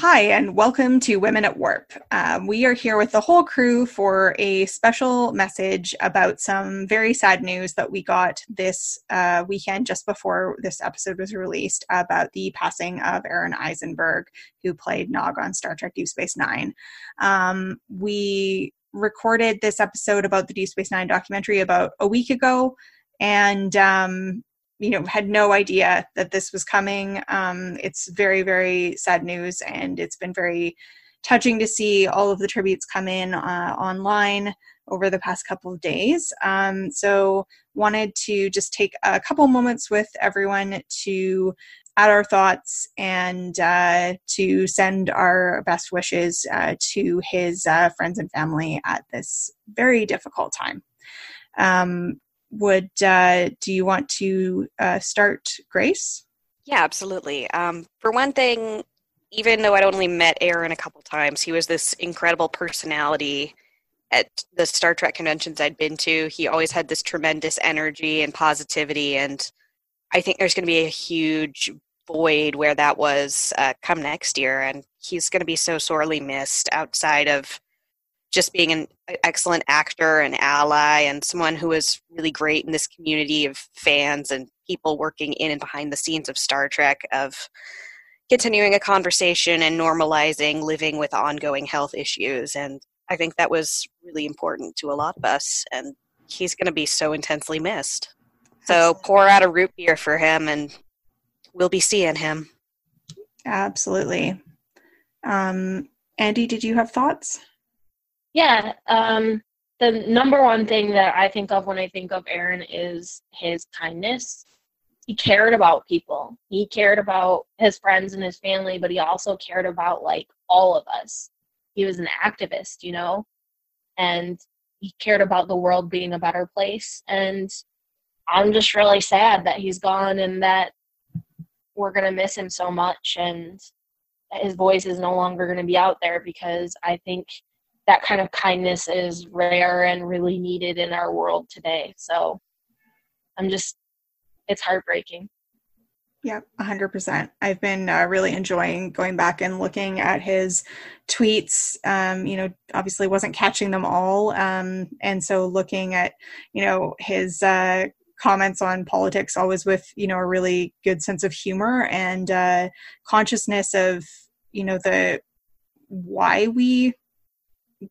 Hi, and welcome to Women at Warp. Um, we are here with the whole crew for a special message about some very sad news that we got this uh, weekend, just before this episode was released, about the passing of Aron Eisenberg, who played Nog on Star Trek Deep Space Nine. Um, we recorded this episode about the Deep Space Nine documentary about a week ago, and um, you know had no idea that this was coming. Um, it's very very sad news and it's been very touching to see all of the tributes come in uh, online over the past couple of days. Um, so wanted to just take a couple moments with everyone to add our thoughts and uh, to send our best wishes uh, to his uh, friends and family at this very difficult time. Um, would uh, do you want to uh, start grace? Yeah absolutely. Um, for one thing even though i'd only met aron a couple times he was this incredible personality at the star trek conventions i'd been to. He always had this tremendous energy and positivity and i think there's going to be a huge void where that was uh, come next year and he's going to be so sorely missed outside of just being an excellent actor and ally and someone who is really great in this community of fans and people working in and behind the scenes of Star Trek of continuing a conversation and normalizing living with ongoing health issues and I think that was really important to a lot of us and he's going to be so intensely missed. So pour out a root beer for him and we'll be seeing him. Absolutely. Um, Andy, did you have thoughts? Yeah, um, the number one thing that I think of when I think of Aron is his kindness. He cared about people. He cared about his friends and his family, but he also cared about like all of us. He was an activist, you know, and he cared about the world being a better place. And I'm just really sad that he's gone and that we're going to miss him so much and his voice is no longer going to be out there because I think that kind of kindness is rare and really needed in our world today. So I'm just, it's heartbreaking. Yeah, 100%. I've been uh, really enjoying going back and looking at his tweets. Um, you know, obviously wasn't catching them all. Um, and so looking at, you know, his uh, comments on politics always with, you know, a really good sense of humor and uh, consciousness of, you know, the why we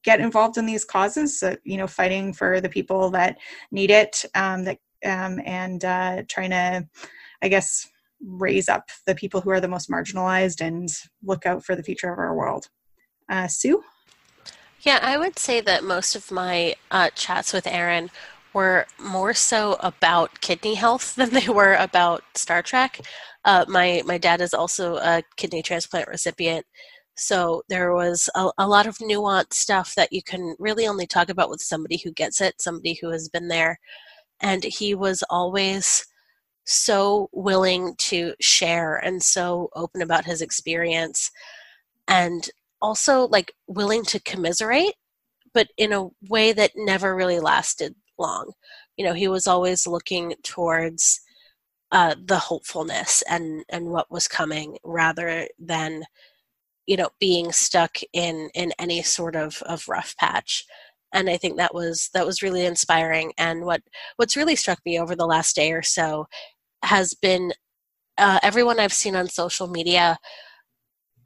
get involved in these causes so, you know fighting for the people that need it um, that um, and uh, trying to i guess raise up the people who are the most marginalized and look out for the future of our world. Uh, sue? Yeah i would say that most of my uh, chats with aron were more so about kidney health than they were about star trek. Uh, my my dad is also a kidney transplant recipient so there was a, a, lot of nuanced stuff that you can really only talk about with somebody who gets it, somebody who has been there. And he was always so willing to share and so open about his experience and also like willing to commiserate, but in a way that never really lasted long. You know, he was always looking towards uh, the hopefulness and and what was coming rather than you know being stuck in in any sort of of rough patch. And i think that was that was really inspiring. And what what's really struck me over the last day or so has been uh, everyone i've seen on social media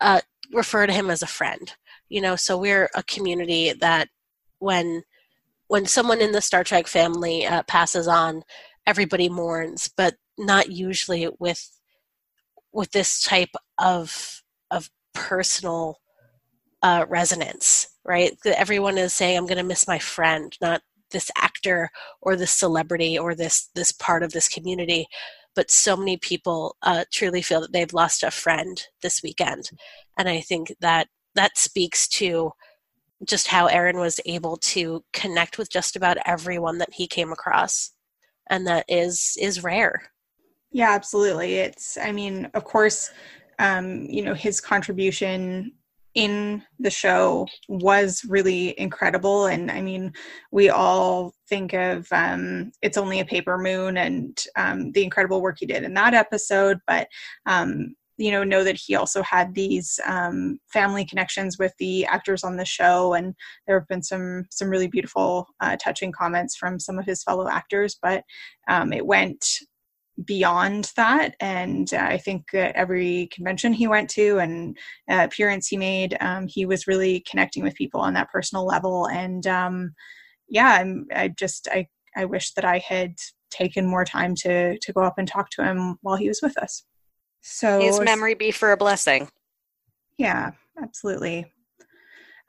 uh, refer to him as a friend you know? So we're a community that when when someone in the star trek family uh, passes on everybody mourns but not usually with with this type of of personal uh, resonance, right? Everyone is saying, "I'm going to miss my friend," not this actor or this celebrity or this this part of this community. But so many people uh, truly feel that they've lost a friend this weekend, and I think that that speaks to just how Aron was able to connect with just about everyone that he came across, and that is is rare. Yeah, absolutely. It's, I mean, of course, um, you know, his contribution in the show was really incredible. And I mean, we all think of um, It's Only a Paper Moon and um, the incredible work he did in that episode. But, um, you know know that he also had these um, family connections with the actors on the show and there have been some some really beautiful uh, touching comments from some of his fellow actors but um, it went beyond that. And uh, i think that every convention he went to and uh, appearance he made um, he was really connecting with people on that personal level. And um, yeah i'm i just i i wish that i had taken more time to to go up and talk to him while he was with us. So his memory be for a blessing. Yeah absolutely.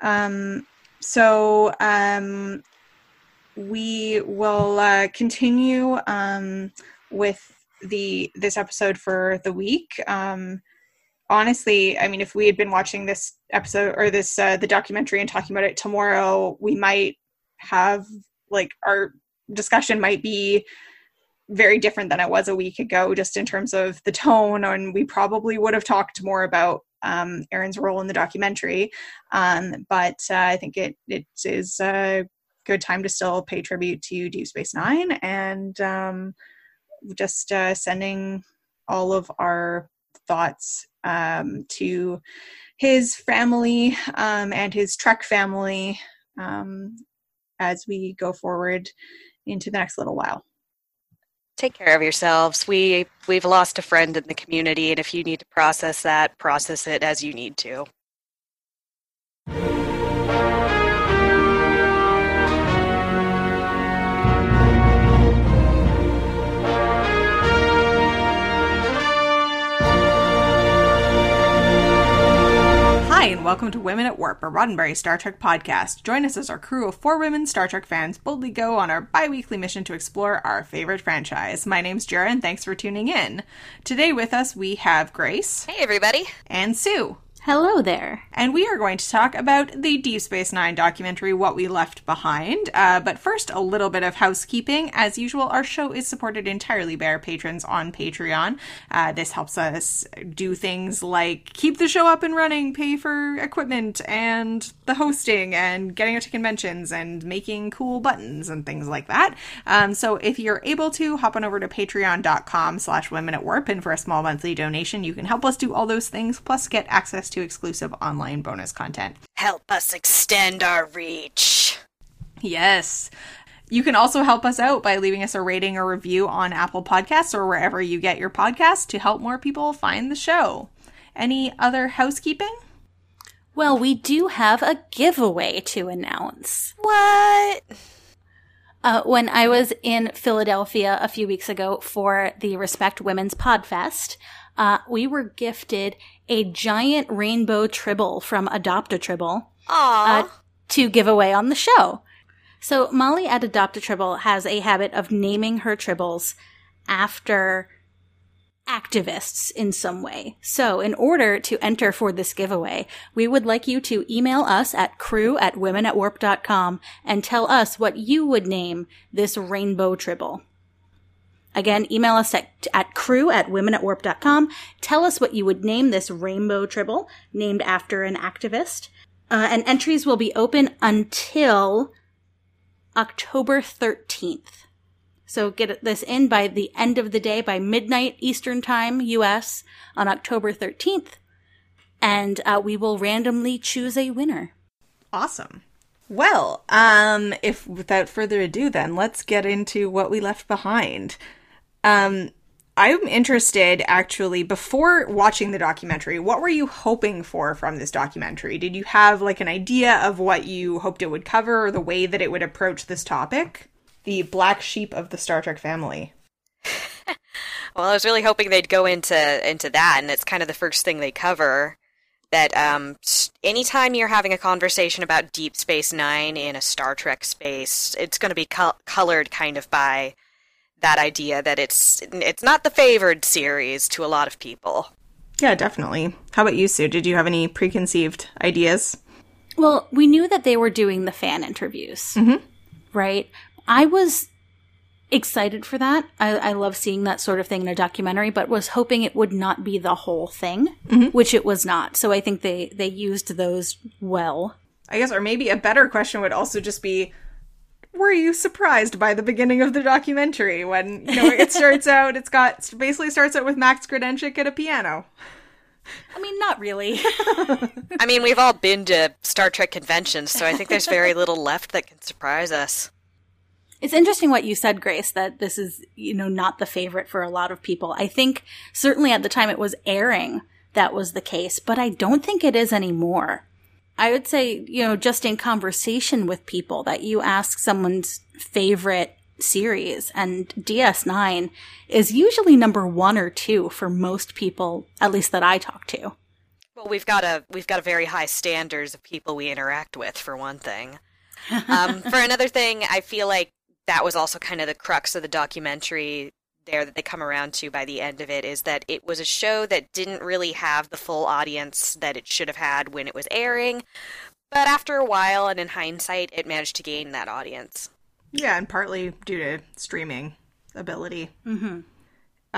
Um so um we will uh, continue um, with the this episode for the week. Um, honestly, I mean, if we had been watching this episode or this uh, the documentary and talking about it tomorrow, we might have like our discussion might be very different than it was a week ago, just in terms of the tone. And we probably would have talked more about um, Aron's role in the documentary. Um, but uh, I think it it is a good time to still pay tribute to Deep Space Nine and um, just uh, sending all of our thoughts um, to his family um, and his Trek family um, as we go forward into the next little while. Take care of yourselves. We we've lost a friend in the community, and if you need to process that, process it as you need to. Hi, and welcome to Women at Warp, a Roddenberry Star Trek podcast. Join us as our crew of four women Star Trek fans boldly go on our bi weekly mission to explore our favorite franchise. My name's Jarrah, and thanks for tuning in. Today with us, we have Grace. Hey, everybody. And Sue. Hello there. And we are going to talk about the Deep Space Nine documentary, What We Left Behind. Uh, but first, a little bit of housekeeping. As usual, our show is supported entirely by our patrons on Patreon. Uh, this helps us do things like keep the show up and running, pay for equipment and the hosting, and getting out to conventions and making cool buttons and things like that. Um, so if you're able to, hop on over to patreon.com slash women at warp, and for a small monthly donation, you can help us do all those things, plus get access to exclusive online bonus content. Help us extend our reach. Yes. You can also help us out by leaving us a rating or review on Apple Podcasts or wherever you get your podcasts to help more people find the show. Any other housekeeping? Well, we do have a giveaway to announce. What? Uh, when I was in Philadelphia a few weeks ago for the Respect Women's Podfest, uh, we were gifted a giant rainbow tribble from Adopt a Tribble uh, to give away on the show. So Molly at Adopt a Tribble has a habit of naming her tribbles after activists in some way. So in order to enter for this giveaway, we would like you to email us at crew at womenatwarp.com and tell us what you would name this rainbow tribble. Again, email us at, at crew at womenatwarp.com. Tell us what you would name this rainbow tribble named after an activist. Uh, and entries will be open until October 13th. So get this in by the end of the day, by midnight Eastern Time, US, on October 13th. And uh, we will randomly choose a winner. Awesome. Well, um, if without further ado, then let's get into what we left behind. Um, I'm interested actually before watching the documentary, what were you hoping for from this documentary? Did you have like an idea of what you hoped it would cover or the way that it would approach this topic? The black sheep of the Star Trek family. well, I was really hoping they'd go into into that, and it's kind of the first thing they cover. That um, anytime you're having a conversation about Deep Space Nine in a Star Trek space, it's going to be co- colored kind of by that idea that it's it's not the favored series to a lot of people. Yeah, definitely. How about you, Sue? Did you have any preconceived ideas? Well, we knew that they were doing the fan interviews, mm-hmm. right? I was excited for that. I, I, love seeing that sort of thing in a documentary, but was hoping it would not be the whole thing, mm-hmm. which it was not. So I think they they used those well. I guess, or maybe a better question would also just be were you surprised by the beginning of the documentary when you know it starts out it's got basically starts out with Max Grodénchik at a piano I mean, not really. I mean, we've all been to Star Trek conventions, so I think there's very little left that can surprise us. It's interesting what you said, Grace, that this is, you know, not the favorite for a lot of people. I think certainly at the time it was airing that was the case, but I don't think it is anymore. I would say, you know, just in conversation with people that you ask someone's favorite series and DS9 is usually number 1 or 2 for most people at least that I talk to. Well, we've got a we've got a very high standards of people we interact with for one thing. Um, for another thing, I feel like that was also kind of the crux of the documentary there that they come around to by the end of it is that it was a show that didn't really have the full audience that it should have had when it was airing. But after a while, and in hindsight, it managed to gain that audience. Yeah, and partly due to streaming ability. Mm-hmm.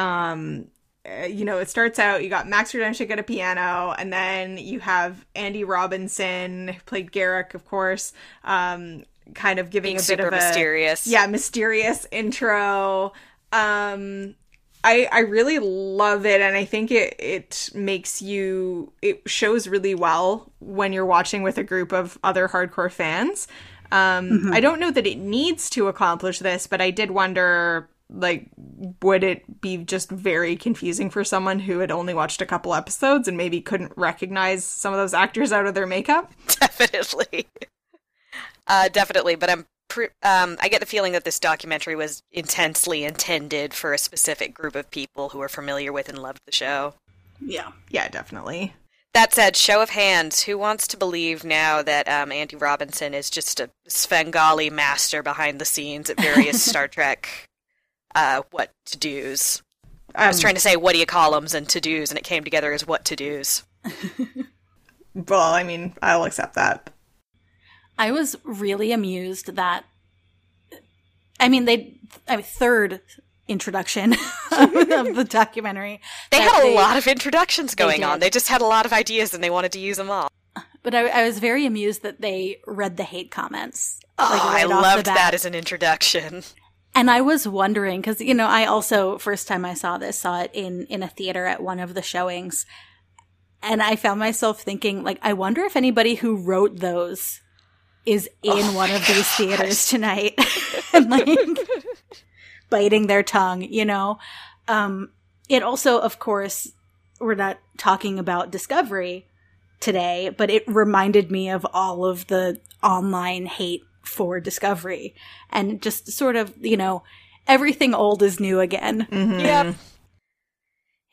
Um, uh, you know, it starts out you got Max Grodénchik at a piano, and then you have Andy Robinson who played Garak, of course. Um, kind of giving Being a bit super of a mysterious. yeah mysterious intro. Um, I I really love it, and I think it it makes you it shows really well when you're watching with a group of other hardcore fans. Um, I don't know that it needs to accomplish this, but I did wonder like would it be just very confusing for someone who had only watched a couple episodes and maybe couldn't recognize some of those actors out of their makeup? definitely uh definitely but i'm um i get the feeling that this documentary was intensely intended for a specific group of people who are familiar with and loved the show Yeah. Yeah, definitely. that said show of hands who wants to believe now that um, andy robinson is just a svengali master behind the scenes at various star trek uh what to do's i was Um, trying to say what do you call them and to do's and it came together as what to do's Well, I mean, I'll accept that. I was really amused that I mean they I mean third introduction of the documentary. they had a lot of introductions going on they just had a lot of ideas and they wanted to use them all But I, I was very amused that they read the hate comments. Oh, like, right I loved that as an introduction. And I was wondering because you know I also first time I saw this saw it in in a theater at one of the showings, and I found myself thinking like I wonder if anybody who wrote those is in Oh one of these theaters tonight and like biting their tongue, you know. Um, it also, of course, we're not talking about Discovery today, but it reminded me of all of the online hate for Discovery and just sort of, you know, everything old is new again. Mhm. Yep.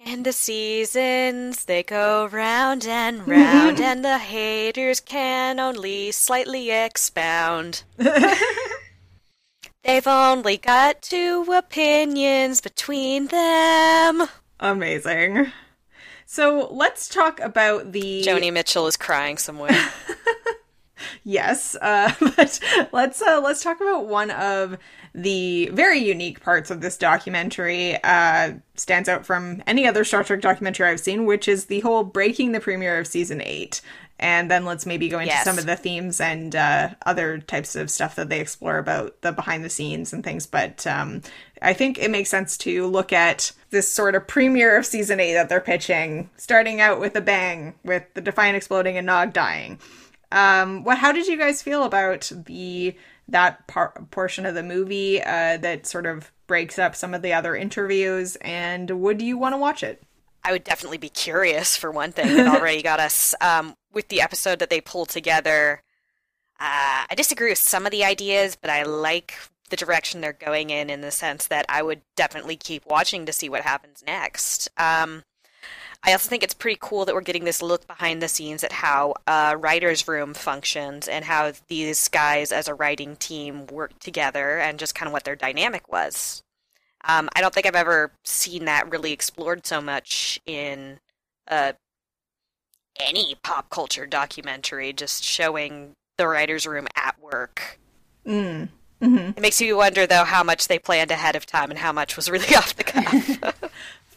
And the seasons, they go round and round, and the haters can only slightly expound. They've only got two opinions between them. Amazing. So let's talk about the Joni Mitchell is crying somewhere. Yes, uh, but let's uh, let's talk about one of the very unique parts of this documentary. Uh, stands out from any other Star Trek documentary I've seen, which is the whole breaking the premiere of season eight. And then let's maybe go into Yes. some of the themes and uh, other types of stuff that they explore about the behind the scenes and things. But um, I think it makes sense to look at this sort of premiere of season eight that they're pitching, starting out with a bang, with the Defiant exploding and Nog dying. Um, what? How did you guys feel about the that par- portion of the movie uh, that sort of breaks up some of the other interviews? And would you want to watch it? I would definitely be curious for one thing. It already got us um, with the episode that they pulled together. Uh, I disagree with some of the ideas, but I like the direction they're going in, in the sense that I would definitely keep watching to see what happens next. Um, I also think it's pretty cool that we're getting this look behind the scenes at how a writer's room functions and how these guys as a writing team work together and just kind of what their dynamic was. Um, I don't think I've ever seen that really explored so much in uh, any pop culture documentary, just showing the writer's room at work. Mm. hmm It makes you wonder, though, how much they planned ahead of time and how much was really off the cuff.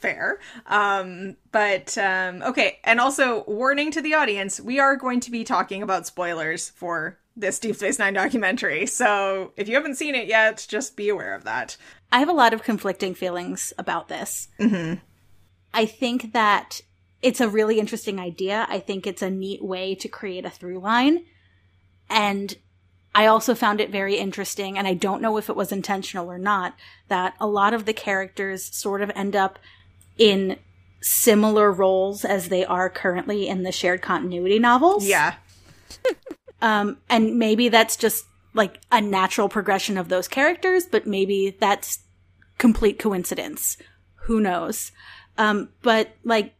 Fair. Um, but um, okay, and also warning to the audience: we are going to be talking about spoilers for this Deep Space Nine documentary. So if you haven't seen it yet, just be aware of that. I have a lot of conflicting feelings about this. hmm I think that it's a really interesting idea. I think it's a neat way to create a through line. And I also found it very interesting, and I don't know if it was intentional or not, that a lot of the characters sort of end up in similar roles as they are currently in the shared continuity novels. Yeah. Um, and maybe that's just like a natural progression of those characters, but maybe that's complete coincidence. Who knows? Um, but like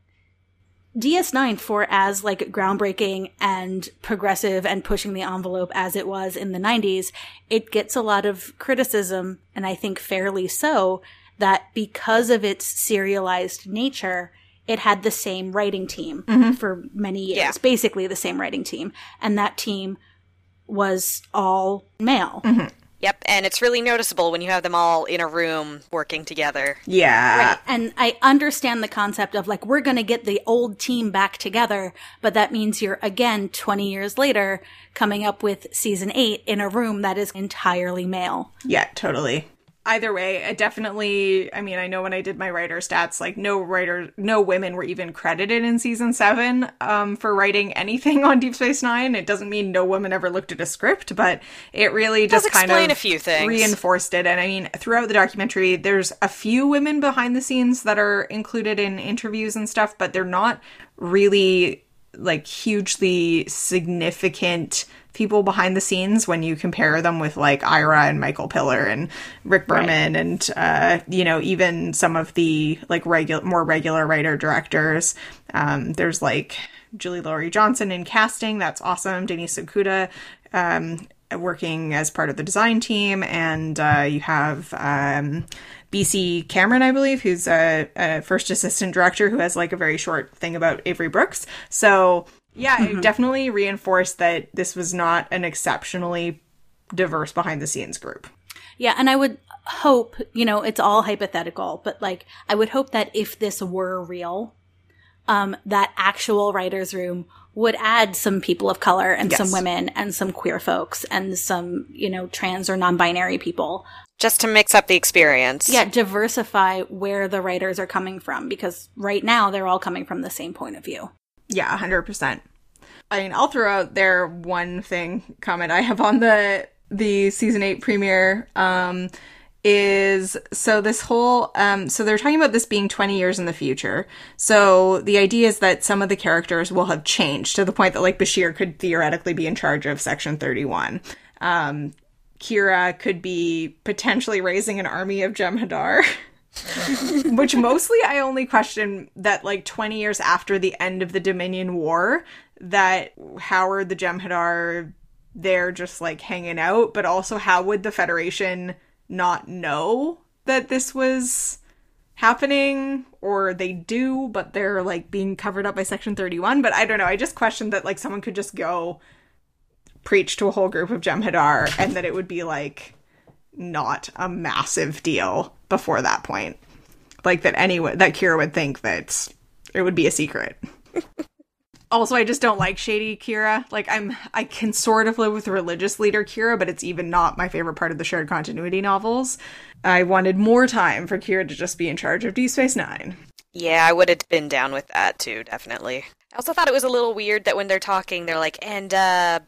DS9 for as like groundbreaking and progressive and pushing the envelope as it was in the 90s, it gets a lot of criticism and I think fairly so that because of its serialized nature, it had the same writing team mm-hmm. for many years, Yeah. basically the same writing team. And that team was all male. Mm-hmm. Yep, and it's really noticeable when you have them all in a room working together. Yeah. Right. And I understand the concept of like, we're going to get the old team back together, but that means you're again 20 years later coming up with season eight in a room that is entirely male. Yeah, totally. Either way, I definitely, I mean, I know when I did my writer stats, like no writer, no women were even credited in season seven um, for writing anything on Deep Space Nine. It doesn't mean no woman ever looked at a script, but it really just kind of a few things. reinforced it. And I mean, throughout the documentary, there's a few women behind the scenes that are included in interviews and stuff, but they're not really like hugely significant people behind the scenes when you compare them with like Ira and Michael Piller and Rick Berman and uh, you know even some of the like regular more regular writer directors. Um, there's like Junie Lowry-Johnson in casting, that's awesome. Denise Okuda um, working as part of the design team, and uh, you have um, BC Cameron, I believe, who's a, a first assistant director who has like a very short thing about Avery Brooks. So yeah, it definitely reinforced that this was not an exceptionally diverse behind the scenes group. Yeah. And I would hope, you know, it's all hypothetical, but like, I would hope that if this were real, um, that actual writer's room would add some people of color and Yes. some women and some queer folks and some, you know, trans or non-binary people. Just to mix up the experience. Yeah, diversify where the writers are coming from because right now they're all coming from the same point of view. Yeah, hundred percent. I mean, I'll throw out there one thing comment I have on the the season eight premiere. Um, is so this whole um so they're talking about this being 20 years in the future so the idea is that some of the characters will have changed to the point that like bashir could theoretically be in charge of section 31 um kira could be potentially raising an army of jem'hadar which mostly I only question that like 20 years after the end of the Dominion War that Howard the Jem'Hadar they're just like hanging out but also how would the Federation not know that this was happening? Or they do but they're like being covered up by section 31 but I don't know I just questioned that like someone could just go preach to a whole group of Jem'Hadar and that it would be like not a massive deal before that point. Like that anyone that Kira would think that it would be a secret. also, I just don't like shady Kira. Like I'm I can sort of live with religious leader Kira, but it's even not my favorite part of the shared continuity novels. I wanted more time for Kira to just be in charge of D Space Nine. Yeah, I would have been down with that too, definitely. I also thought it was a little weird that when they're talking, they're like, and uh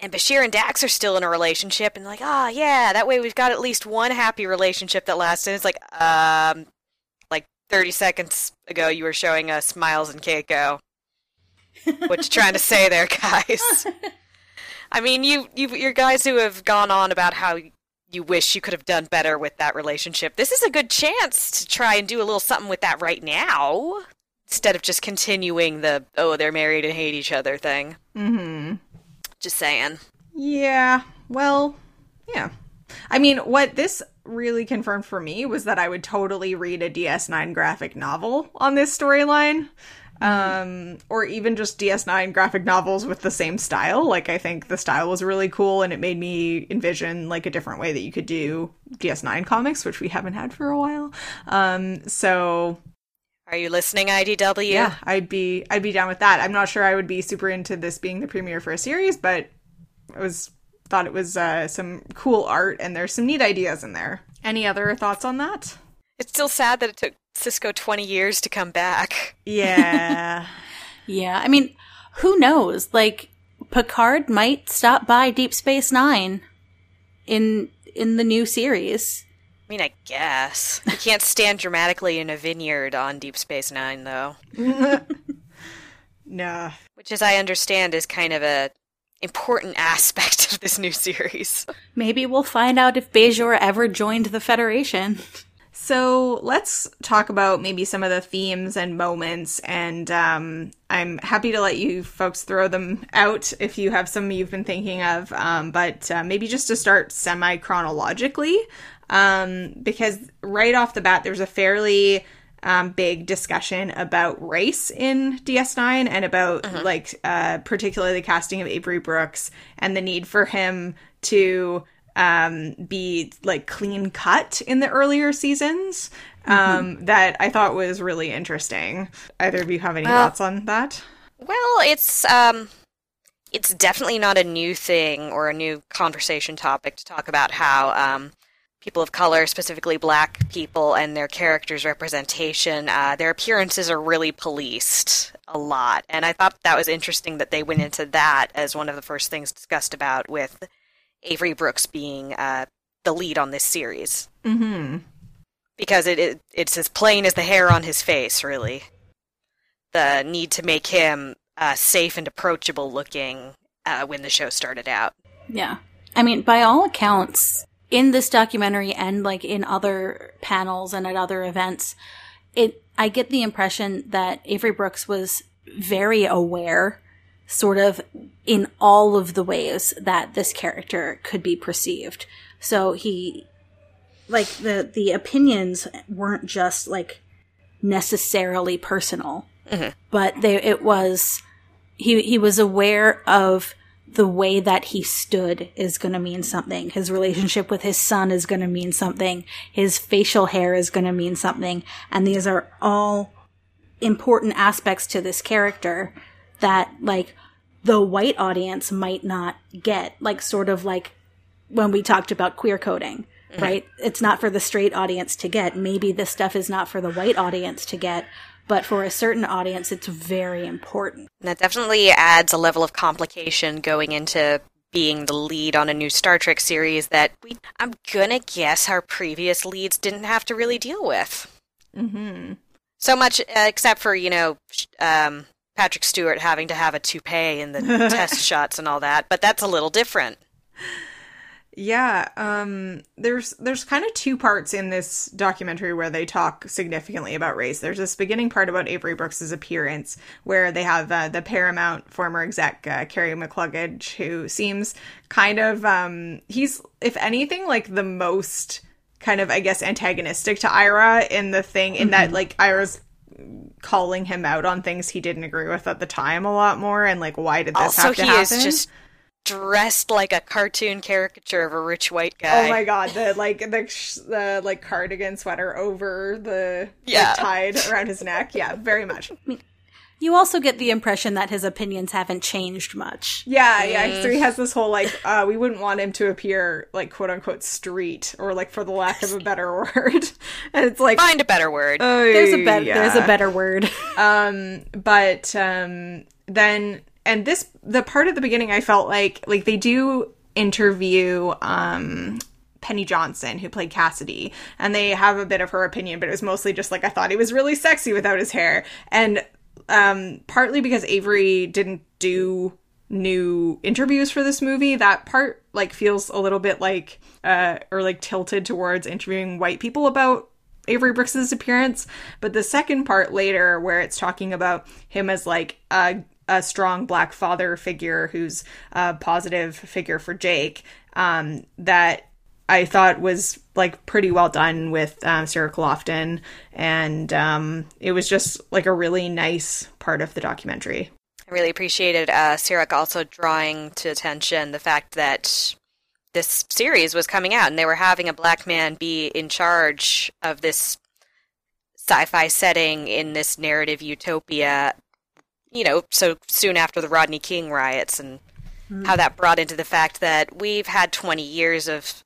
and Bashir and Dax are still in a relationship, and like, ah, yeah, that way we've got at least one happy relationship that lasts. And it's like, um, like thirty seconds ago, you were showing us Miles and Keiko. What you trying to say there, guys? I mean, you, you, you're guys who have gone on about how you wish you could have done better with that relationship. This is a good chance to try and do a little something with that right now, instead of just continuing the oh they're married and hate each other thing. Mm-hmm. Just saying. Yeah. Well, yeah. I mean, what this really confirmed for me was that I would totally read a DS9 graphic novel on this storyline. Um, or even just DS9 graphic novels with the same style. Like, I think the style was really cool and it made me envision like a different way that you could do DS9 comics, which we haven't had for a while. Um, so Are you listening, IDW? yeah, I'd be I'd be down with that. I'm not sure I would be super into this being the premiere for a series, but I was thought it was uh, some cool art and there's some neat ideas in there. Any other thoughts on that? It's still sad that it took Sisko 20 years to come back. Yeah. Yeah, I mean, who knows? Like Picard might stop by Deep Space 9 in in the new series. I mean, I guess. You can't stand dramatically in a vineyard on Deep Space Nine, though. nah. Which, as I understand, is kind of a important aspect of this new series. Maybe we'll find out if Bajor ever joined the Federation. So let's talk about maybe some of the themes and moments, and um, I'm happy to let you folks throw them out if you have some you've been thinking of. Um, but uh, maybe just to start semi chronologically, um, because right off the bat, there's a fairly um, big discussion about race in DS9 and about like uh, particularly the casting of Avery Brooks and the need for him to um, be like clean cut in the earlier seasons. Um, that I thought was really interesting. Either of you have any Well- thoughts on that? Well, it's um it's definitely not a new thing or a new conversation topic to talk about how um people of color, specifically black people and their characters representation, uh, their appearances are really policed a lot. And I thought that was interesting that they went into that as one of the first things discussed about with Avery Brooks being uh, the lead on this series. Mm-hmm. Because it, it it's as plain as the hair on his face, really. The need to make him uh, safe and approachable looking uh, when the show started out. Yeah. I mean, by all accounts, in this documentary and like in other panels and at other events, it I get the impression that Avery Brooks was very aware sort of in all of the ways that this character could be perceived. So he like the the opinions weren't just like necessarily personal, mm-hmm. but they it was he he was aware of the way that he stood is going to mean something. His relationship with his son is going to mean something. His facial hair is going to mean something. And these are all important aspects to this character that like the white audience might not get. Like sort of like when we talked about queer coding, mm-hmm. right? It's not for the straight audience to get. Maybe this stuff is not for the white audience to get, but for a certain audience, it's very important. That definitely adds a level of complication going into being the lead on a new Star Trek series that we, I'm gonna guess our previous leads didn't have to really deal with. Mm-hmm. So much, uh, except for, you know, um, Patrick Stewart having to have a toupee in the test shots and all that, but that's a little different. Yeah, um there's there's kind of two parts in this documentary where they talk significantly about race. There's this beginning part about Avery Brooks's appearance where they have uh, the Paramount former exec uh, Kerry McCluggage who seems kind of um he's if anything like the most kind of I guess antagonistic to Ira in the thing in that like Ira's calling him out on things he didn't agree with at the time a lot more and like why did this Also, have to he happen? is just dressed like a cartoon caricature of a rich white guy. Oh my god, the like the the like cardigan sweater over the Yeah. like, tied around his neck. Yeah, very much. You also get the impression that his opinions haven't changed much. Yeah, yeah. So he has this whole like uh we wouldn't want him to appear like quote unquote street or like for the lack of a better word. and it's like Find a better word. oh, There's a better there's a better word. um but um then and this the part at the beginning i felt like like they do interview um penny johnson who played cassidy and they have a bit of her opinion but it was mostly just like i thought he was really sexy without his hair. And um partly because avery didn't do new interviews for this movie that part like feels a little bit like uh or like tilted towards interviewing white people about Avery Brooks's appearance, but the second part later, where it's talking about him as like a a strong black father figure who's a positive figure for Jake, um, that I thought was like pretty well done with um, Cirroc and um, it was just like a really nice part of the documentary. I really appreciated uh, Cirroc also drawing to attention the fact that this series was coming out and they were having a black man be in charge of this sci-fi setting in this narrative utopia you know so soon after the Rodney King riots and how that brought into the fact that we've had 20 years of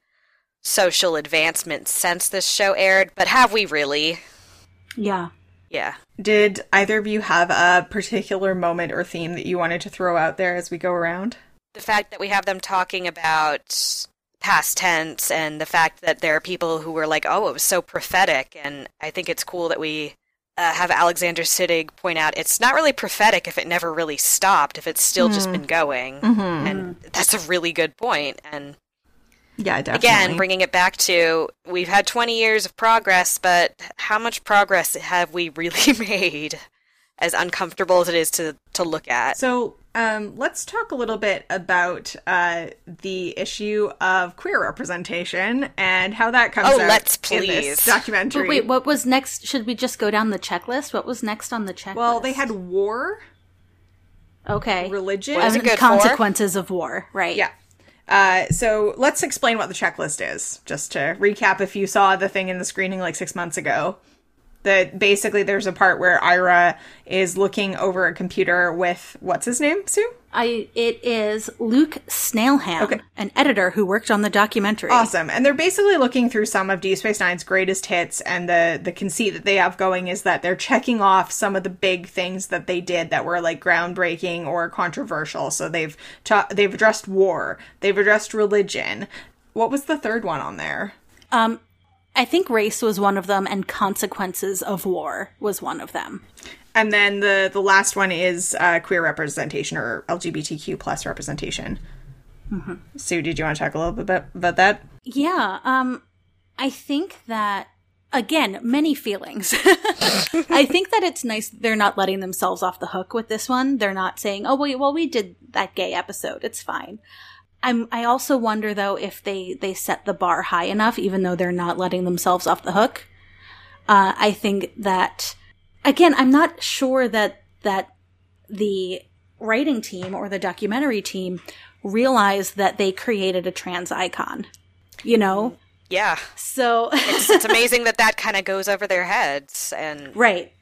social advancement since this show aired but have we really Yeah. Yeah. Did either of you have a particular moment or theme that you wanted to throw out there as we go around? The fact that we have them talking about past tense and the fact that there are people who were like, oh, it was so prophetic. And I think it's cool that we uh, have Alexander Siddig point out it's not really prophetic if it never really stopped, if it's still just been going. Mm-hmm. And that's a really good point. And Yeah, definitely. again, bringing it back to we've had 20 years of progress, but how much progress have we really made? As uncomfortable as it is to, to look at. So um, let's talk a little bit about uh, the issue of queer representation and how that comes Oh, out let's in this please. documentary. But wait, what was next? Should we just go down the checklist? What was next on the checklist? well, they had war, okay religion. What is it And good for? consequences of war, right? Yeah. Uh, so let's explain what the checklist is, just to recap. If you saw the thing in the screening like six months ago, that basically there's a part where Ira is looking over a computer with what's his name, Sue? I it is Luke Snailham, Okay. an editor who worked on the documentary. Awesome. And they're basically looking through some of Deep Space Nine's greatest hits, and the the conceit that they have going is that they're checking off some of the big things that they did that were like groundbreaking or controversial. So they've ta- they've addressed war, they've addressed religion. What was the third one on there? Um, I think race was one of them, and consequences of war was one of them. And then the the last one is uh, queer representation or LGBTQ plus representation. Sue, did you want to talk a little bit about, about that? Yeah, um, I think that again, many feelings. I think that it's nice they're not letting themselves off the hook with this one. They're not saying, "Oh, wait, well, we did that gay episode. It's fine." I'm. I also wonder though if they they set the bar high enough, even though they're not letting themselves off the hook. Uh, I think that again, I'm not sure that that the writing team or the documentary team realized that they created a trans icon. You know, Yeah. so It's, it's amazing that that kind of goes over their heads. And right.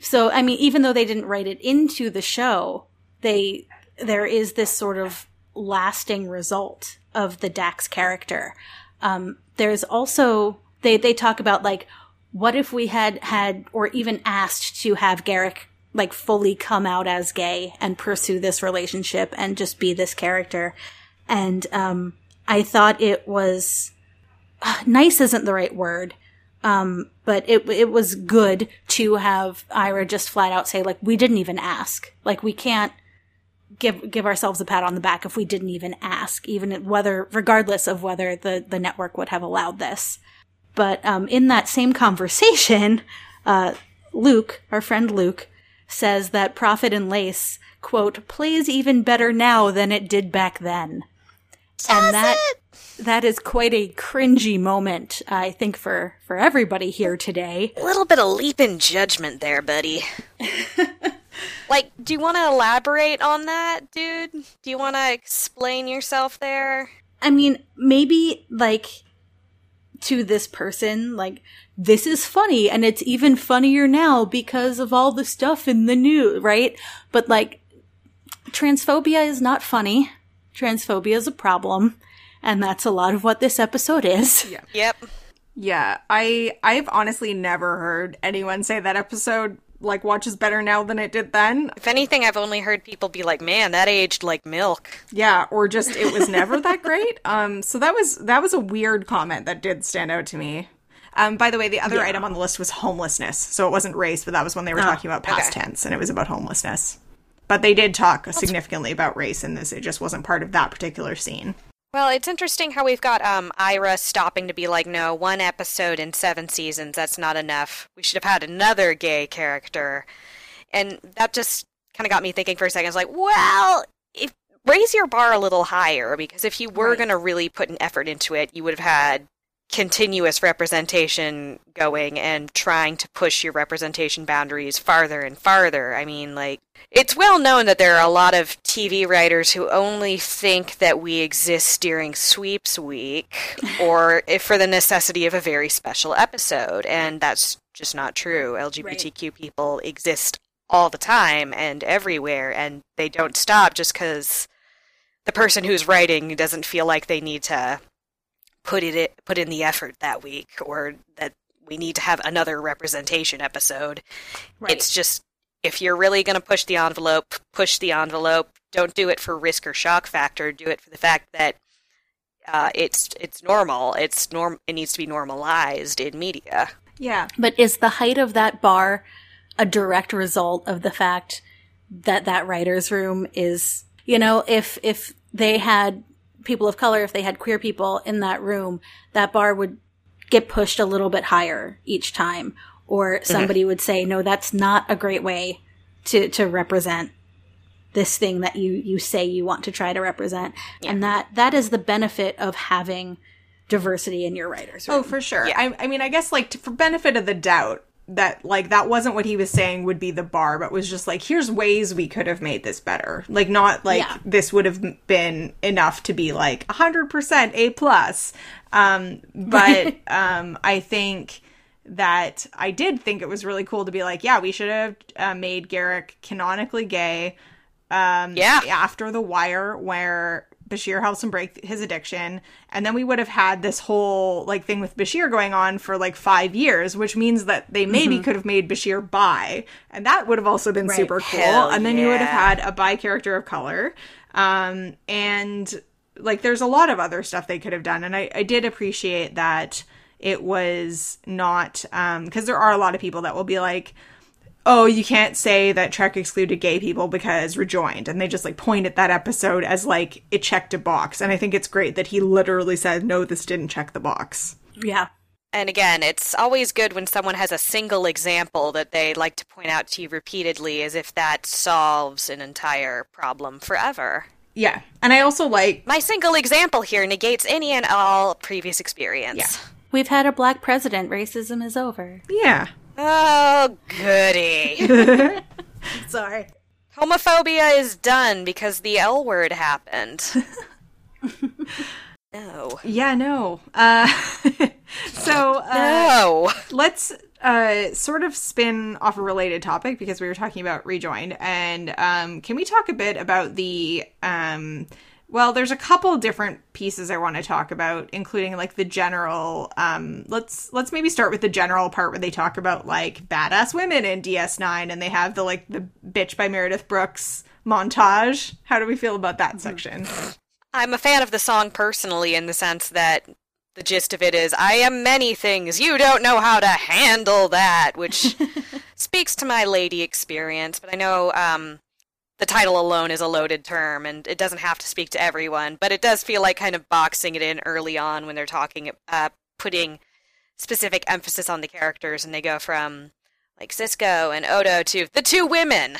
So I mean, even though they didn't write it into the show, they there is this sort of lasting result of the Dax character. Um, there's also they they talk about like what if we had had or even asked to have Garak like fully come out as gay and pursue this relationship and just be this character. And um, I thought it was nice isn't the right word. Um, but it it was good to have Ira just flat out say like we didn't even ask. Like we can't give give ourselves a pat on the back if we didn't even ask, even whether regardless of whether the the network would have allowed this. But um, in that same conversation, uh, Luke, our friend Luke, says that Profit and Lace quote plays even better now than it did back then, and that that is quite a cringy moment, I think, for for everybody here today. a little bit of leap in judgment there, buddy. like, do you want to elaborate on that, dude? Do you want to explain yourself there? I mean, maybe like to this person, like this is funny, and it's even funnier now because of all the stuff in the news, right? But like, transphobia is not funny. Transphobia is a problem, and that's a lot of what this episode is. Yeah. Yep. Yeah, I I've honestly never heard anyone say that episode like watches better now than it did then. If anything, I've only heard people be like, "Man, that aged like milk." Yeah, or just it was never that great. Um, so that was that was a weird comment that did stand out to me. Um, by the way, the other item on the list was homelessness. So it wasn't race, but that was when they were talking about past okay. tense, and it was about homelessness. But they did talk significantly about race in this. It just wasn't part of that particular scene. Well, it's interesting how we've got um, Ira stopping to be like, no, one episode in seven seasons, that's not enough. We should have had another gay character. And that just kind of got me thinking for a second. I was like, well, if raise your bar a little higher, because if you were Right. going to really put an effort into it, you would have had continuous representation going and trying to push your representation boundaries farther and farther. I mean, like, it's well known that there are a lot of TV writers who only think that we exist during sweeps week or if for the necessity of a very special episode, and that's just not true. LGBTQ people exist all the time and everywhere, and they don't stop just because the person who's writing doesn't feel like they need to put it put in the effort that week or that we need to have another representation episode. Right. It's just if you're really going to push the envelope, push the envelope. Don't do it for risk or shock factor. Do it for the fact that uh, it's it's normal. It's norm. It needs to be normalized in media. yeah. But is the height of that bar a direct result of the fact that that writer's room is, you know, if, if they had people of color, if they had queer people in that room, that bar would get pushed a little bit higher each time. Or uh-huh. somebody would say, no, that's not a great way to, to represent this thing that you, you say you want to try to represent. And that, that is the benefit of having diversity in your writer's oh, room. Oh, for sure. Yeah. I, I mean, I guess like to, for benefit of the doubt that like that wasn't what he was saying would be the bar, but was just like here's ways we could have made this better. Like not like Yeah. this would have been enough to be like hundred percent a plus. Um, but um, I think that I did think it was really cool to be like, yeah, we should have uh, made Garak canonically gay um Yeah. after the wire where Bashir helps him break his addiction. And then we would have had this whole like thing with Bashir going on for like 5 years which means that they maybe could have made Bashir bi. And that would have also been super cool. Hell and then you would have had a bi character of color. Um and like there's a lot of other stuff they could have done. And I I did appreciate that it was not um because there are a lot of people that will be like oh, you can't say that Trek excluded gay people because rejoined. And they just like point at that episode as like it checked a box. And I think it's great that he literally said, no, this didn't check the box. yeah. And again, it's always good when someone has a single example that they like to point out to you repeatedly, as if that solves an entire problem forever. Yeah. And I also like, My single example here negates any and all previous experience. Yeah. We've had a black president. Racism is over. yeah. Oh, goody. Sorry. Homophobia is done because the L word happened. no. Yeah, no. Uh, so uh, No. let's uh, sort of spin off a related topic because we were talking about rejoined. And um, can we talk a bit about the. Um, well, there's a couple different pieces I want to talk about, including like the general. Um, let's let's maybe start with the general part where they talk about like badass women in DS9, and they have the like the bitch by Meredith Brooks montage. How do we feel about that section? I'm a fan of the song personally in the sense that the gist of it is I am many things. You don't know how to handle that, which speaks to my lady experience, but I know um, the title alone is a loaded term and it doesn't have to speak to everyone, but it does feel like kind of boxing it in early on when they're talking, uh, putting specific emphasis on the characters and they go from like Sisko and Odo to the two women.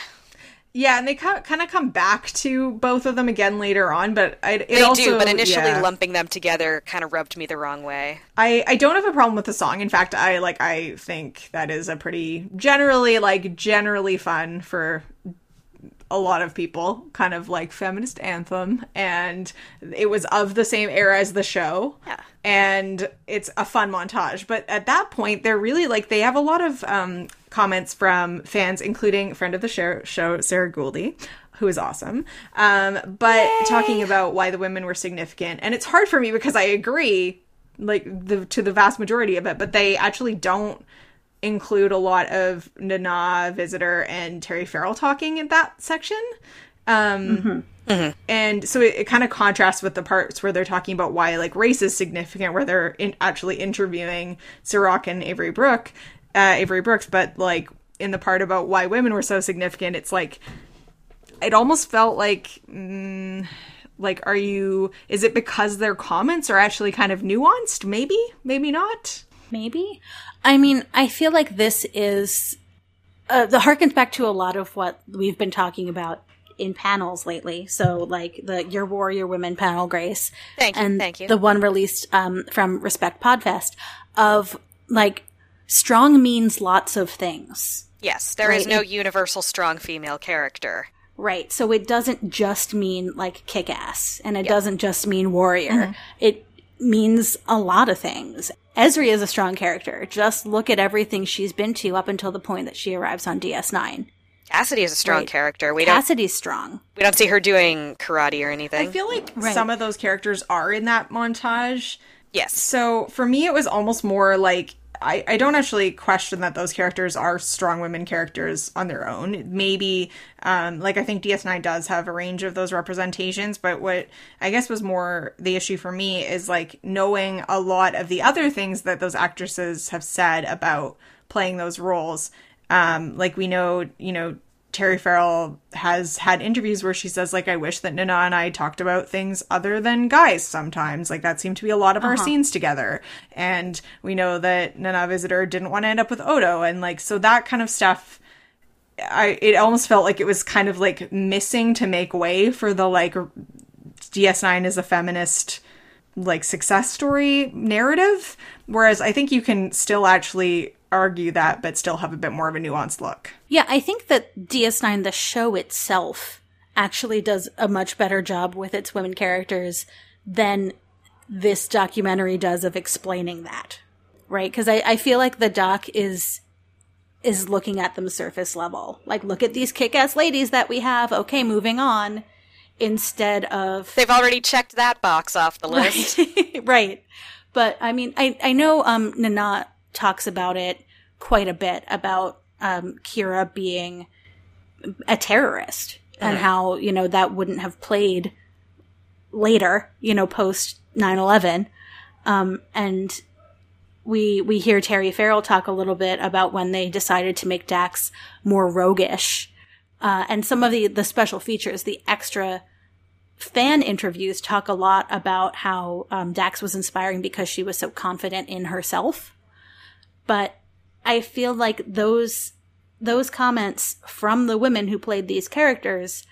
Yeah, and they kind of come back to both of them again later on, but I, it They also, do, but initially yeah. lumping them together kind of rubbed me the wrong way. I I don't have a problem with the song. In fact, I like I think that is a pretty generally like generally fun for a lot of people kind of like feminist anthem and it was of the same era as the show. Yeah. and it's a fun montage. But at that point they're really like they have a lot of um, comments from fans including friend of the show, show sarah gouldy who is awesome. Um, but talking about why the women were significant and it's hard for me because i agree like the to the vast majority of it but they actually don't include a lot of Nana, Visitor, and Terry Farrell talking in that section. Um, And so it, it kind of contrasts with the parts where they're talking about why like race is significant, where they're in, actually interviewing Cirroc and Avery Brook, uh, Avery Brooks, but like in the part about why women were so significant, it's like it almost felt like mm, like are you is it because their comments are actually kind of nuanced? Maybe maybe not Maybe. I mean, I feel like this is uh, the harkens back to a lot of what we've been talking about in panels lately. So, like the Your Warrior Women panel, Grace, Thank you, and thank you. the one released um, from Respect Podfest of like strong means lots of things. Yes, there is Right, no it- universal strong female character. Right. So it doesn't just mean like kick ass and it doesn't just mean warrior. It means a lot of things. Ezri is a strong character. Just look at everything she's been to up until the point that she arrives on DS9. Cassidy is a strong Right. character. We don't Cassidy's strong. we don't see her doing karate or anything. I feel like Right. some of those characters are in that montage. yes. So for me, it was almost more like I, I don't actually question that those characters are strong women characters on their own. Maybe, um, like I think DS9 does have a range of those representations, but what I guess was more the issue for me is like knowing a lot of the other things that those actresses have said about playing those roles. Um, like we know, you know, Terry Farrell has had interviews where she says, like, I wish that Nana and I talked about things other than guys sometimes. Like, that seemed to be a lot of uh-huh. our scenes together. And we know that Nana Visitor didn't want to end up with Odo. And, like, so that kind of stuff, I, it almost felt like it was kind of like missing to make way for the, like, DS9 is a feminist, like, success story narrative. Whereas I think you can still actually argue that, but still have a bit more of a nuanced look. Yeah, I think that DS9, the show itself, actually does a much better job with its women characters than this documentary does of explaining that. Right? Because I, I feel like the doc is is looking at them surface level. Like, look at these kick ass ladies that we have. Okay, moving on. Instead of They've already checked that box off the list. Right. right. But I mean I, I know um Nana talks about it quite a bit about um, Kira being a terrorist and uh-huh. how, you know, that wouldn't have played later, you know, post 9-11. Um, and we, we hear Terry Farrell talk a little bit about when they decided to make Dax more roguish. Uh, and some of the, the special features, the extra fan interviews talk a lot about how um, Dax was inspiring because she was so confident in herself but I feel like those those comments from the women who played these characters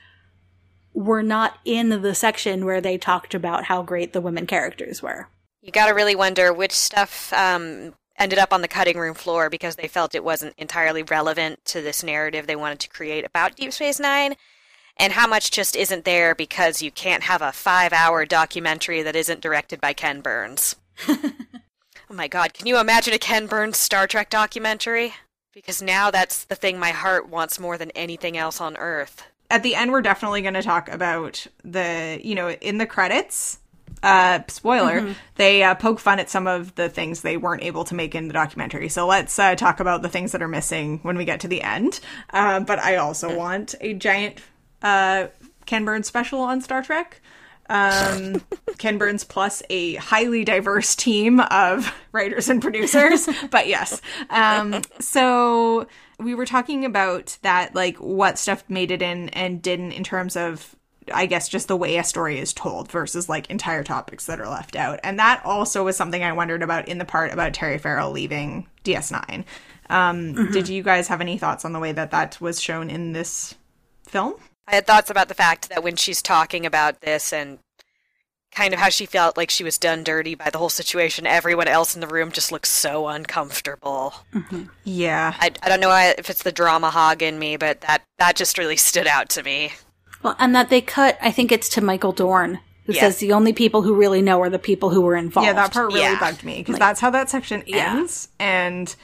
were not in the section where they talked about how great the women characters were. You got to really wonder which stuff um, ended up on the cutting room floor because they felt it wasn't entirely relevant to this narrative they wanted to create about Deep Space Nine, and how much just isn't there because you can't have a five hour documentary that isn't directed by Ken Burns. Oh my god, can you imagine a Ken Burns Star Trek documentary? Because now that's the thing my heart wants more than anything else on Earth. At the end, we're definitely going to talk about the, you know, in the credits, uh, spoiler, mm-hmm. they uh, poke fun at some of the things they weren't able to make in the documentary. So let's uh, talk about the things that are missing when we get to the end. Uh, but I also want a giant uh, Ken Burns special on Star Trek um, Ken Burns plus a highly diverse team of writers and producers. but yes. Um, so we were talking about that, like what stuff made it in and didn't in terms of I guess just the way a story is told versus like entire topics that are left out. And that also was something I wondered about in the part about Terry Farrell leaving DS9. Um, mm-hmm. Did you guys have any thoughts on the way that that was shown in this film? I had thoughts about the fact that when she's talking about this and kind of how she felt like she was done dirty by the whole situation, everyone else in the room just looks so uncomfortable. Mm-hmm. Yeah. I, I don't know if it's the drama hog in me, but that, that just really stood out to me. Well, and that they cut, I think it's to Michael Dorn, who yeah. says the only people who really know are the people who were involved. Yeah, that part really yeah. bugged me because like, that's how that section ends. Yeah. And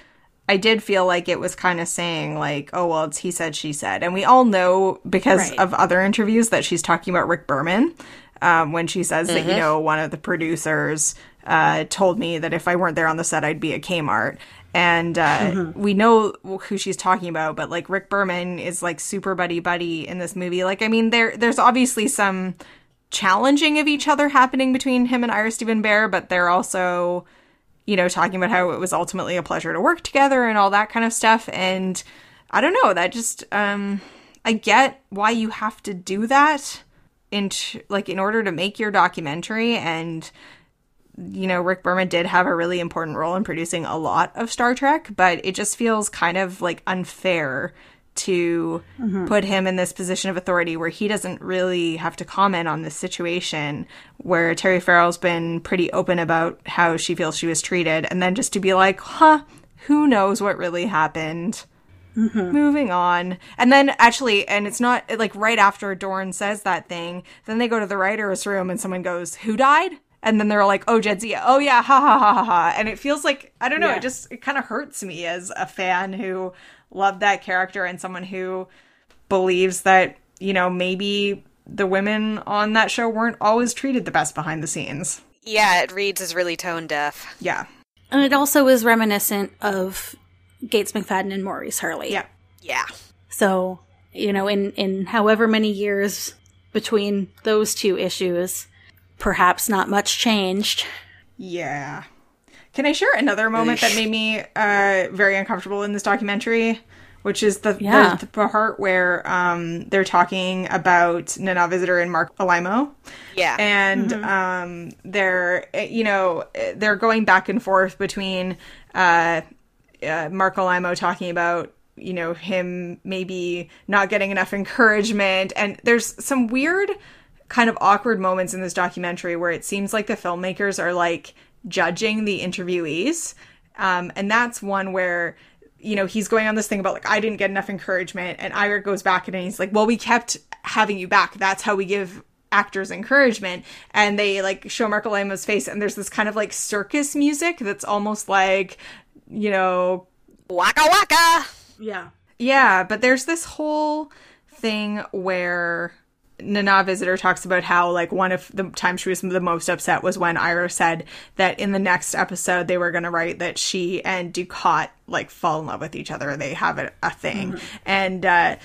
I did feel like it was kind of saying like, oh well, it's he said she said, and we all know because right. of other interviews that she's talking about Rick Berman. Um, when she says mm-hmm. that you mm-hmm. know one of the producers uh, told me that if I weren't there on the set, I'd be at Kmart. And uh, mm-hmm. we know who she's talking about, but like Rick Berman is like super buddy buddy in this movie. Like, I mean, there there's obviously some challenging of each other happening between him and Ira Steven Behr, but they're also you know, talking about how it was ultimately a pleasure to work together and all that kind of stuff. And I don't know, that just, um, I get why you have to do that in, like, in order to make your documentary. And, you know, Rick Berman did have a really important role in producing a lot of Star Trek, but it just feels kind of like unfair to mm-hmm. put him in this position of authority where he doesn't really have to comment on this situation where Terry Farrell's been pretty open about how she feels she was treated and then just to be like, "Huh, who knows what really happened?" Mm-hmm. Moving on. And then actually, and it's not like right after Dorn says that thing, then they go to the writer's room and someone goes, Who died? And then they're like, Oh, Jadzia. Oh, yeah. Ha ha ha ha ha. And it feels like, I don't know, yeah. it just, it kind of hurts me as a fan who love that character and someone who believes that, you know, maybe the women on that show weren't always treated the best behind the scenes. Yeah, it reads as really tone deaf. Yeah. And it also is reminiscent of Gates McFadden and Maurice Hurley. Yeah. Yeah. So, you know, in, in however many years between those two issues, perhaps not much changed. Yeah. Can I share another moment that made me uh, very uncomfortable in this documentary? Which is the, Yeah. the, the part where um, they're talking about Nana Visitor and Marc Alaimo. Yeah. and um, they're you know they're going back and forth between uh, uh, Marc Alaimo talking about you know him maybe not getting enough encouragement, and there's some weird kind of awkward moments in this documentary where it seems like the filmmakers are like judging the interviewees, um, and that's one where you know, he's going on this thing about like I didn't get enough encouragement, and Ira goes back and he's like, "Well, we kept having you back. That's how we give actors encouragement." And they like show Marc Alaimo's face, and there's this kind of like circus music that's almost like, you know, waka waka. Yeah. yeah, but there's this whole thing where Nana Visitor talks about how, like, one of the times she was the most upset was when Ira said that in the next episode they were going to write that she and Dukat, like, fall in love with each other. They have a, a thing. And, uh,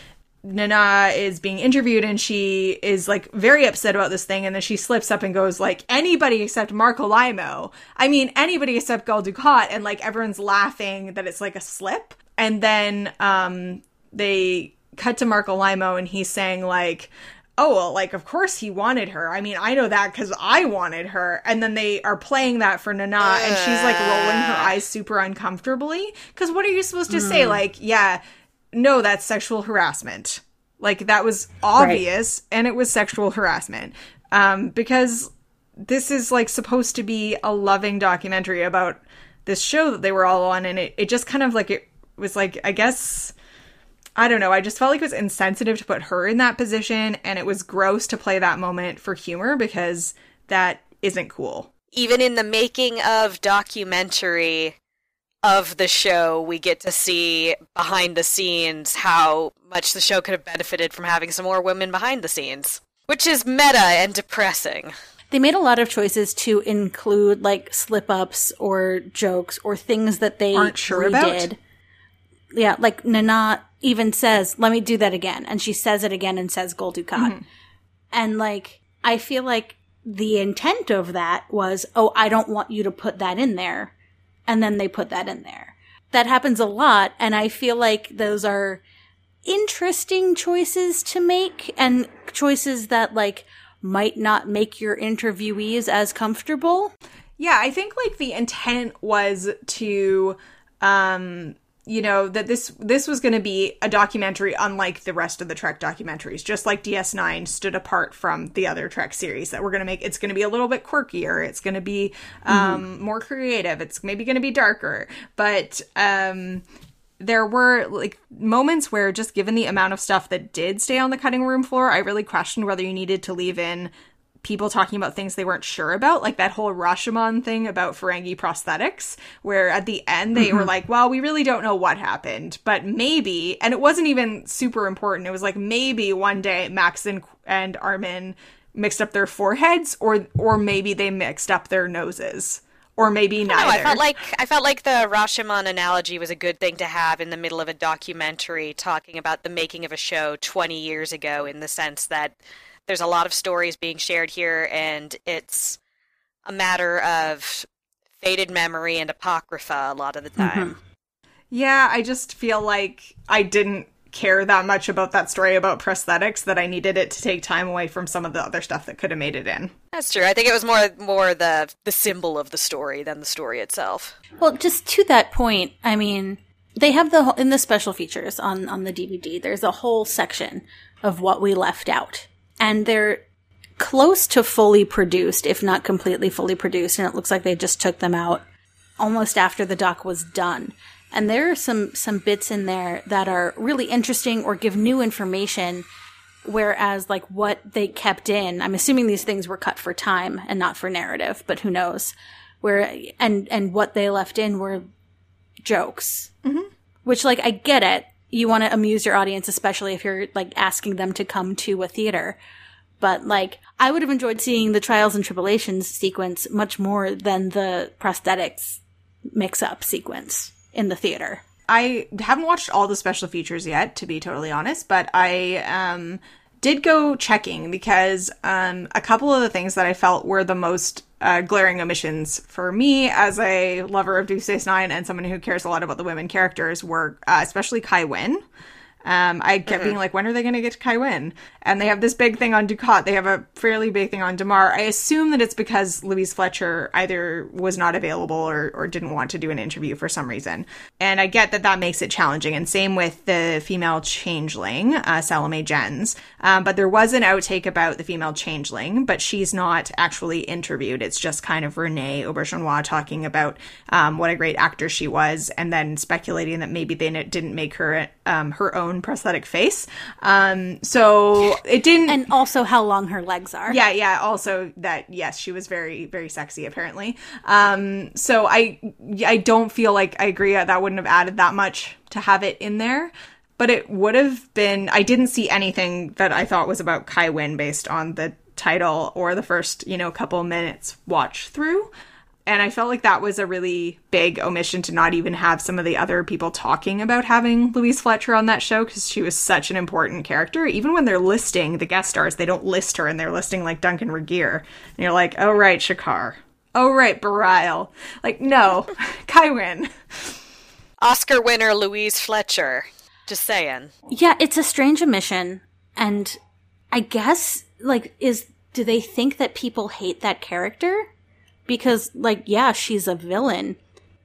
Nana is being interviewed and she is like very upset about this thing and then she slips up and goes like anybody except Marc Alaimo. I mean anybody except Gul Dukat and like everyone's laughing that it's like a slip. And then um they cut to Marc Alaimo and he's saying like oh well like of course he wanted her. I mean i know that because i wanted her. And then they are playing that for nana and she's like rolling her eyes super uncomfortably. Because what are you supposed to say? Like yeah no that's sexual harassment. Like that was obvious and it was sexual harassment. Um because this is like supposed to be a loving documentary about this show that they were all on and it, it just kind of like it was like i guess I don't know. I just felt like it was insensitive to put her in that position, and it was gross to play that moment for humor because that isn't cool. Even in the making of documentary of the show, we get to see behind the scenes how much the show could have benefited from having some more women behind the scenes, which is meta and depressing. They made a lot of choices to include like slip ups or jokes or things that they Aren't sure about? Yeah, like Nana even says, "Let me do that again," and she says it again and says "Gul Dukat," Mm-hmm. and like I feel like the intent of that was, "Oh, I don't want you to put that in there," and then they put that in there. That happens a lot, and I feel like those are interesting choices to make and choices that like might not make your interviewees as comfortable. Yeah, I think like the intent was to um you know that this this was going to be a documentary unlike the rest of the Trek documentaries just like DS9 stood apart from the other Trek series that we're going to make. It's going to be a little bit quirkier. It's going to be um more creative. It's maybe going to be darker. But um there were like moments where just given the amount of stuff that did stay on the cutting room floor i really questioned whether you needed to leave in people talking about things they weren't sure about, like that whole Rashomon thing about Ferengi prosthetics, where at the end they were mm-hmm. like, well, we really don't know what happened, but maybe, and it wasn't even super important. It was like maybe one day Max and, and Armin mixed up their foreheads, or or maybe they mixed up their noses. Or maybe No, neither. I felt like I felt like the Rashomon analogy was a good thing to have in the middle of a documentary talking about the making of a show 20 years ago in the sense that there's a lot of stories being shared here and it's a matter of faded memory and apocrypha a lot of the mm-hmm. time. Yeah, I just feel like I didn't care that much about that story about prosthetics that I needed it to take time away from some of the other stuff that could have made it in. That's true. I think it was more more the the symbol of the story than the story itself. Well, just to that point, I mean, they have the in the special features on on the DVD. There's a whole section of what we left out, and they're close to fully produced, if not completely fully produced. And it looks like they just took them out almost after the doc was done. And there are some some bits in there that are really interesting or give new information. Whereas, like what they kept in, I'm assuming these things were cut for time and not for narrative, but who knows? Where and and what they left in were jokes, mm-hmm. which like I get it. You want to amuse your audience, especially if you're like asking them to come to a theater. But like, I would have enjoyed seeing the trials and tribulations sequence much more than the prosthetics mix up sequence in the theater. I haven't watched all the special features yet, to be totally honest, but I um, did go checking because um, a couple of the things that I felt were the most uh, glaring omissions for me as a lover of Deep Space Nine and someone who cares a lot about the women characters were uh, especially Kai Wynn. Um, I kept being like, when are they going to get to Kai Wynn? And they have this big thing on Dukat. They have a fairly big thing on Damar. I assume that it's because Louise Fletcher either was not available or, or didn't want to do an interview for some reason. And I get that that makes it challenging. And same with the female changeling, uh, Salome Jens. Um, but there was an outtake about the female changeling, but she's not actually interviewed. It's just kind of Renee Auberjonois talking about um, what a great actor she was, and then speculating that maybe they didn't make her um, her own prosthetic face. Um, so it didn't. And also how long her legs are. yeah, yeah. Also, that yes, she was very, very sexy. Apparently. Um, so I, I don't feel like I agree that that wouldn't have added that much to have it in there. But it would have been. I didn't see anything that I thought was about Kai Wynn based on the title or the first, you know, couple minutes watch through. And I felt like that was a really big omission to not even have some of the other people talking about having Louise Fletcher on that show because she was such an important character. Even when they're listing the guest stars, they don't list her and they're listing like Duncan Regehr. And you're like, oh, right, Shakar. Oh, right, Bareil. Like, no, Kai Wynn. Oscar winner Louise Fletcher. Just saying. Yeah, it's a strange omission. And I guess, like, is, do they think that people hate that character? Because, like, yeah, she's a villain,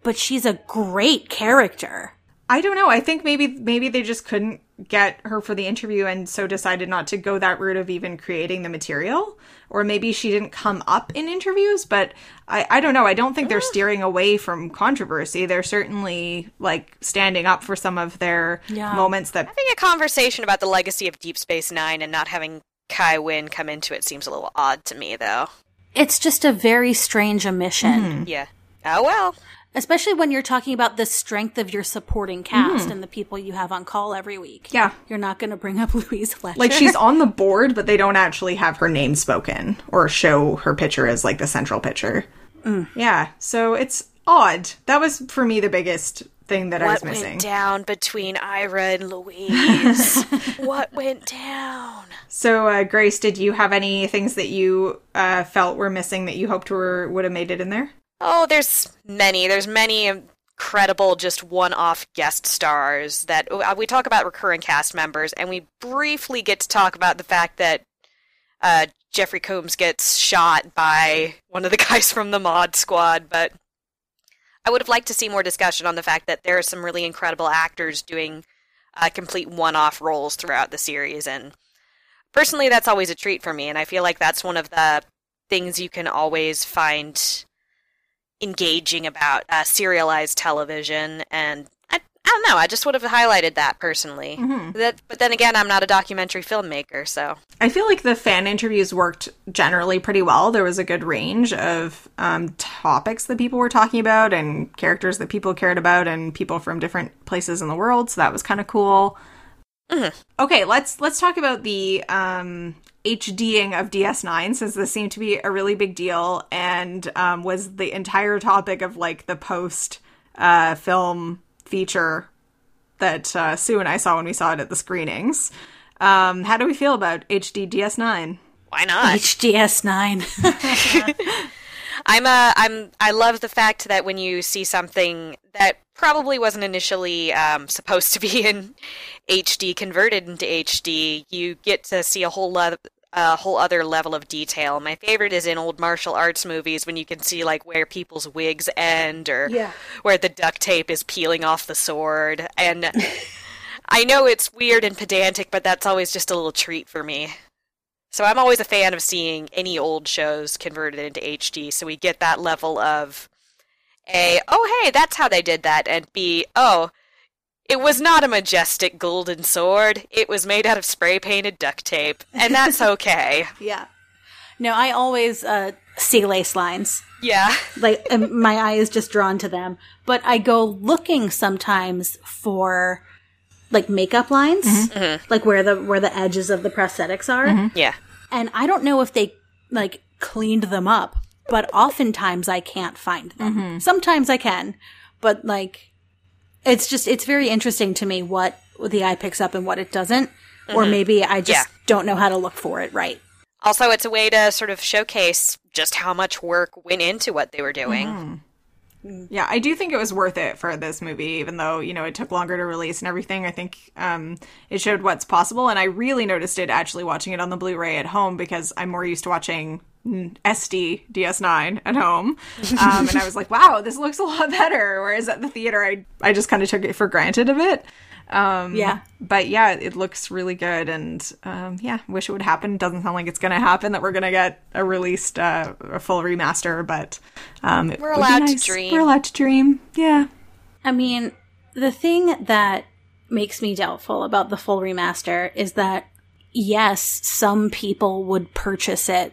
but she's a great character. I don't know. I think maybe maybe they just couldn't get her for the interview and so decided not to go that route of even creating the material. Or maybe she didn't come up in interviews, but I, I don't know. I don't think they're steering away from controversy. They're certainly like standing up for some of their Yeah. moments that Having a conversation about the legacy of Deep Space Nine and not having Kai Wynn come into it seems a little odd to me, though. It's just a very strange omission. Mm-hmm. Yeah. Oh well. Especially when you're talking about the strength of your supporting cast mm. and the people you have on call every week. Yeah. You're not going to bring up Louise Fletcher. like she's on the board, but they don't actually have her name spoken or show her picture as like the central picture. Mm. Yeah, so it's odd. That was for me the biggest thing that I was What missing. went down between Ira and Louise? what went down? So, uh, Grace, did you have any things that you uh, felt were missing that you hoped were would have made it in there? Oh, there's many. There's many incredible, just one-off guest stars that uh, we talk about recurring cast members, and we briefly get to talk about the fact that uh, Jeffrey Combs gets shot by one of the guys from the Mod Squad. But I would have liked to see more discussion on the fact that there are some really incredible actors doing uh, complete one-off roles throughout the series, and personally, that's always a treat for me. And I feel like that's one of the things you can always find engaging about uh, serialized television and don't know i just would have highlighted that personally that, but then again i'm not a documentary filmmaker so I feel like the fan interviews worked generally pretty well. There was a good range of um, topics that people were talking about and characters that people cared about and people from different places in the world. So that was kind of cool. Okay, let's let's talk about the um, HDing of DS9 since this seemed to be a really big deal and um, was the entire topic of like the post uh, film feature that uh, Sue and I saw when we saw it at the screenings. Um, how do we feel about HD DS9? why not HDS 9. i'm a i'm i love the fact that when you see something that probably wasn't initially um, supposed to be in hd converted into hd you get to see a whole lot a whole other level of detail. My favorite is in old martial arts movies when you can see like where people's wigs end or where the duct tape is peeling off the sword. And I know it's weird and pedantic, but that's always just a little treat for me. So I'm always a fan of seeing any old shows converted into HD so we get that level of A, oh hey, that's how they did that, and B, oh, it was not a majestic golden sword. It was made out of spray painted duct tape, and that's okay. yeah. No, I always uh, see lace lines. yeah. Like my eye is just drawn to them. But I go looking sometimes for like makeup lines, mm-hmm. Mm-hmm. like where the where the edges of the prosthetics are. Mm-hmm. Yeah. And I don't know if they like cleaned them up but oftentimes I can't find them. Sometimes I can, but like, it's just, it's very interesting to me what the eye picks up and what it doesn't. Or maybe I just Yeah. don't know how to look for it right. Also, it's a way to sort of showcase just how much work went into what they were doing. Mm-hmm. Yeah, I do think it was worth it for this movie, even though, you know, it took longer to release and everything. I think um, it showed what's possible. And I really noticed it actually watching it on the Blu ray at home because I'm more used to watching SD DS9 at home. Um, and I was like, wow, this looks a lot better. Whereas at the theater, I, I just kind of took it for granted a bit. Um, Yeah. But yeah, it looks really good. And um, yeah, wish it would happen. Doesn't sound like it's going to happen that we're going to get a released, uh, a full remaster, but um, We're allowed to dream. We're allowed to dream. Yeah. I mean, the thing that makes me doubtful about the full remaster is that, yes, some people would purchase it,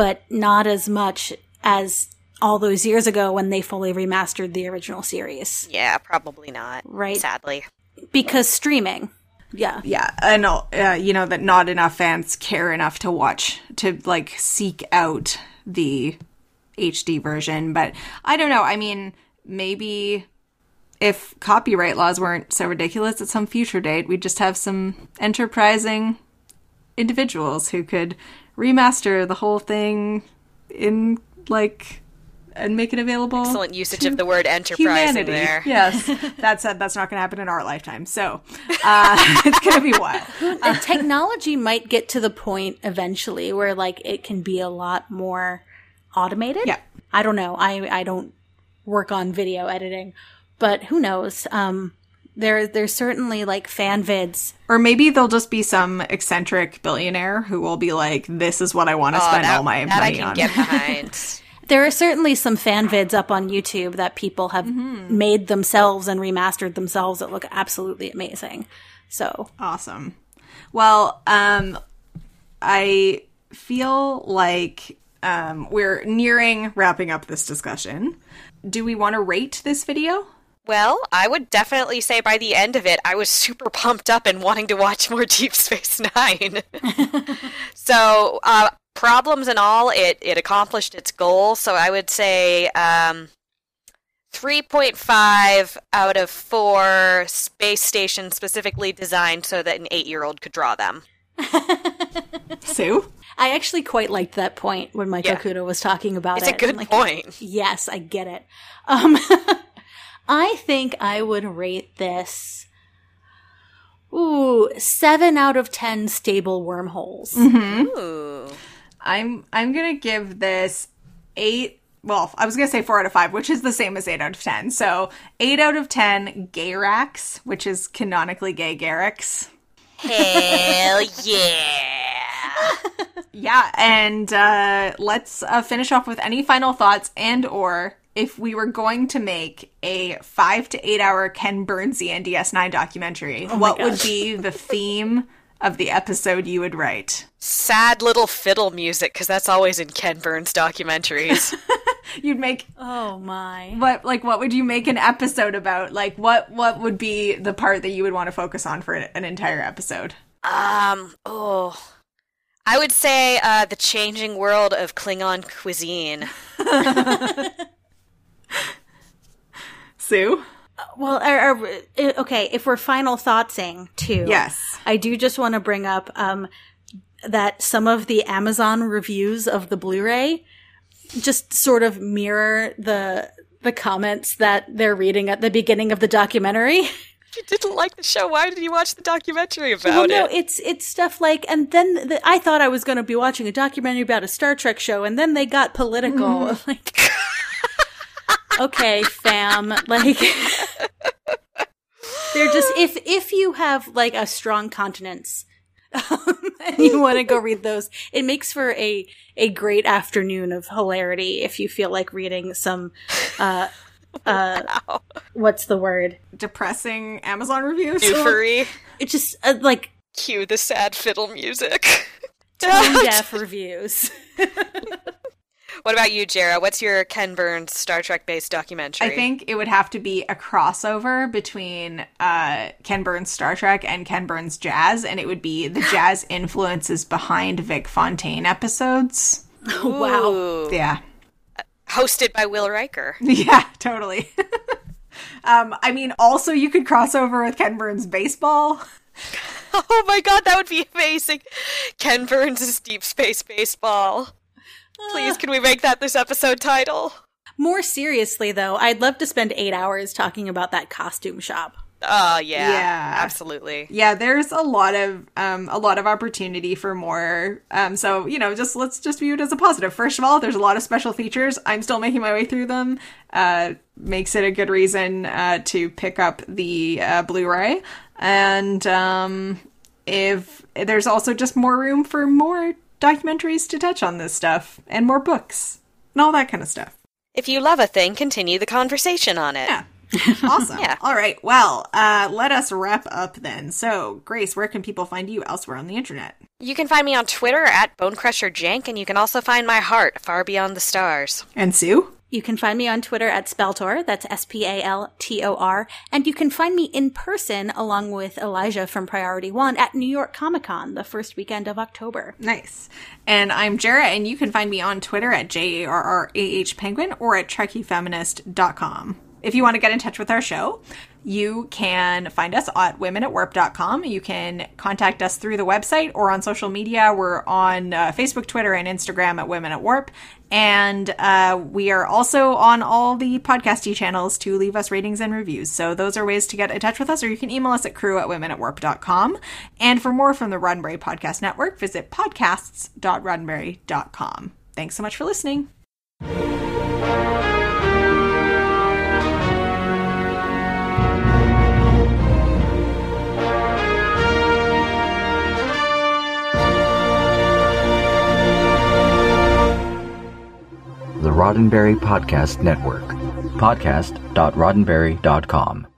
but not as much as all those years ago when they fully remastered the original series. Yeah, probably not. Right. Sadly. Because streaming. Yeah. Yeah. And, uh, you know, that not enough fans care enough to watch, to like seek out the HD version. But I don't know. I mean, maybe if copyright laws weren't so ridiculous at some future date, we'd just have some enterprising individuals who could remaster the whole thing in like and make it available. Excellent usage of the word enterprising humanity. there. Yes, that said, that's not going to happen in our lifetime. So uh, it's going to be wild. Uh, technology might get to the point eventually where like it can be a lot more automated. Yeah. I don't know. I I don't work on video editing, but who knows? Um there there's certainly like fan vids. Or maybe there'll just be some eccentric billionaire who will be like, "This is what I want to Oh, spend that, all my that I money can on." get behind. There are certainly some fan vids up on YouTube that people have made themselves and remastered themselves that look absolutely amazing. So, Awesome. Well, um, I feel like um, we're nearing wrapping up this discussion. Do we want to rate this video? Well, I would definitely say by the end of it, I was super pumped up and wanting to watch more Deep Space Nine. so, uh, problems and all, it, it accomplished its goal. So I would say um, 3.5 out of 4 space stations specifically designed so that an eight year old could draw them. Sue? I actually quite liked that point when Michael Yeah. Kudo was talking about It's it. a good like, point. Yes, I get it. Um, I think I would rate this. Ooh, seven out of ten stable wormholes. Ooh. I'm I'm gonna give this eight. Well, I was gonna say four out of five, which is the same as eight out of ten. So eight out of ten gay Gayrax, which is canonically gay Garrix. Hell yeah. Yeah, and uh, let's uh, finish off with any final thoughts and or if we were going to make a five to eight hour Ken Burnsian DS9 documentary, what would be the theme of the episode you would write? Sad little fiddle music, because that's always in Ken Burns documentaries. You'd make Oh my. what like what would you make an episode about? Like what what would be the part that you would want to focus on for an entire episode? Um, oh. I would say uh, the changing world of Klingon cuisine. Sue? Well, are, are, uh, okay, if we're final thoughtsing too. Yes. I do just want to bring up um, that some of the Amazon reviews of the Blu-ray just sort of mirror the the comments that they're reading at the beginning of the documentary. If you didn't like the show, why did you watch the documentary about well, no, it? it's it's stuff like, and then the, I thought I was going to be watching a documentary about a Star Trek show, and then they got political. Like, okay, fam, like they're just if if you have like a strong continence. um, and you want to go read those, it makes for a a great afternoon of hilarity if you feel like reading some uh uh what's the word? Depressing Amazon reviews. Doofery. It just uh, like Cue the sad fiddle music. tone deaf reviews. what about you, Jarrah? What's your Ken Burns Star Trek based documentary? I think it would have to be a crossover between uh, Ken Burns' Star Trek and Ken Burns' jazz, and it would be the jazz influences behind Vic Fontaine episodes. wow. Yeah. hosted by Will Riker. Yeah, totally. um, I mean, also you could cross over with Ken Burns baseball. Oh my god, that would be amazing. Ken Burns' Deep Space Baseball. Please, can we make that this episode title? More seriously, though, I'd love to spend eight hours talking about that costume shop. Oh yeah, Yeah. absolutely. Yeah, there's a lot of um, a lot of opportunity for more. Um, so you know, just let's just view it as a positive. First of all, there's a lot of special features. I'm still making my way through them. Uh, makes it a good reason uh, to pick up the uh, Blu-ray. And um, if there's also just more room for more documentaries to touch on this stuff and more books and all that kind of stuff. If you love a thing, continue the conversation on it. Yeah. awesome. Yeah. All right. Well, uh, let us wrap up then. So, Grace, where can people find you elsewhere on the internet? You can find me on Twitter at BonecrusherJank, and you can also find my heart far beyond the stars. And Sue? You can find me on Twitter at Spaltor, that's S P A L T O R, and you can find me in person along with Elijah from Priority One at New York Comic Con the first weekend of October. Nice. And I'm Jarrah, and you can find me on Twitter at J A R R A H Penguin or at TrekkieFeminist.com. If you want to get in touch with our show, you can find us at womenatwarp.com. You can contact us through the website or on social media. We're on uh, Facebook, Twitter, and Instagram at Women at Warp. And uh, we are also on all the podcasty channels to leave us ratings and reviews. So those are ways to get in touch with us, or you can email us at crew at womenatwarp.com. And for more from the Roddenberry Podcast Network, visit podcasts.roddenberry.com. Thanks so much for listening. The Roddenberry Podcast Network. Podcast.roddenberry.com.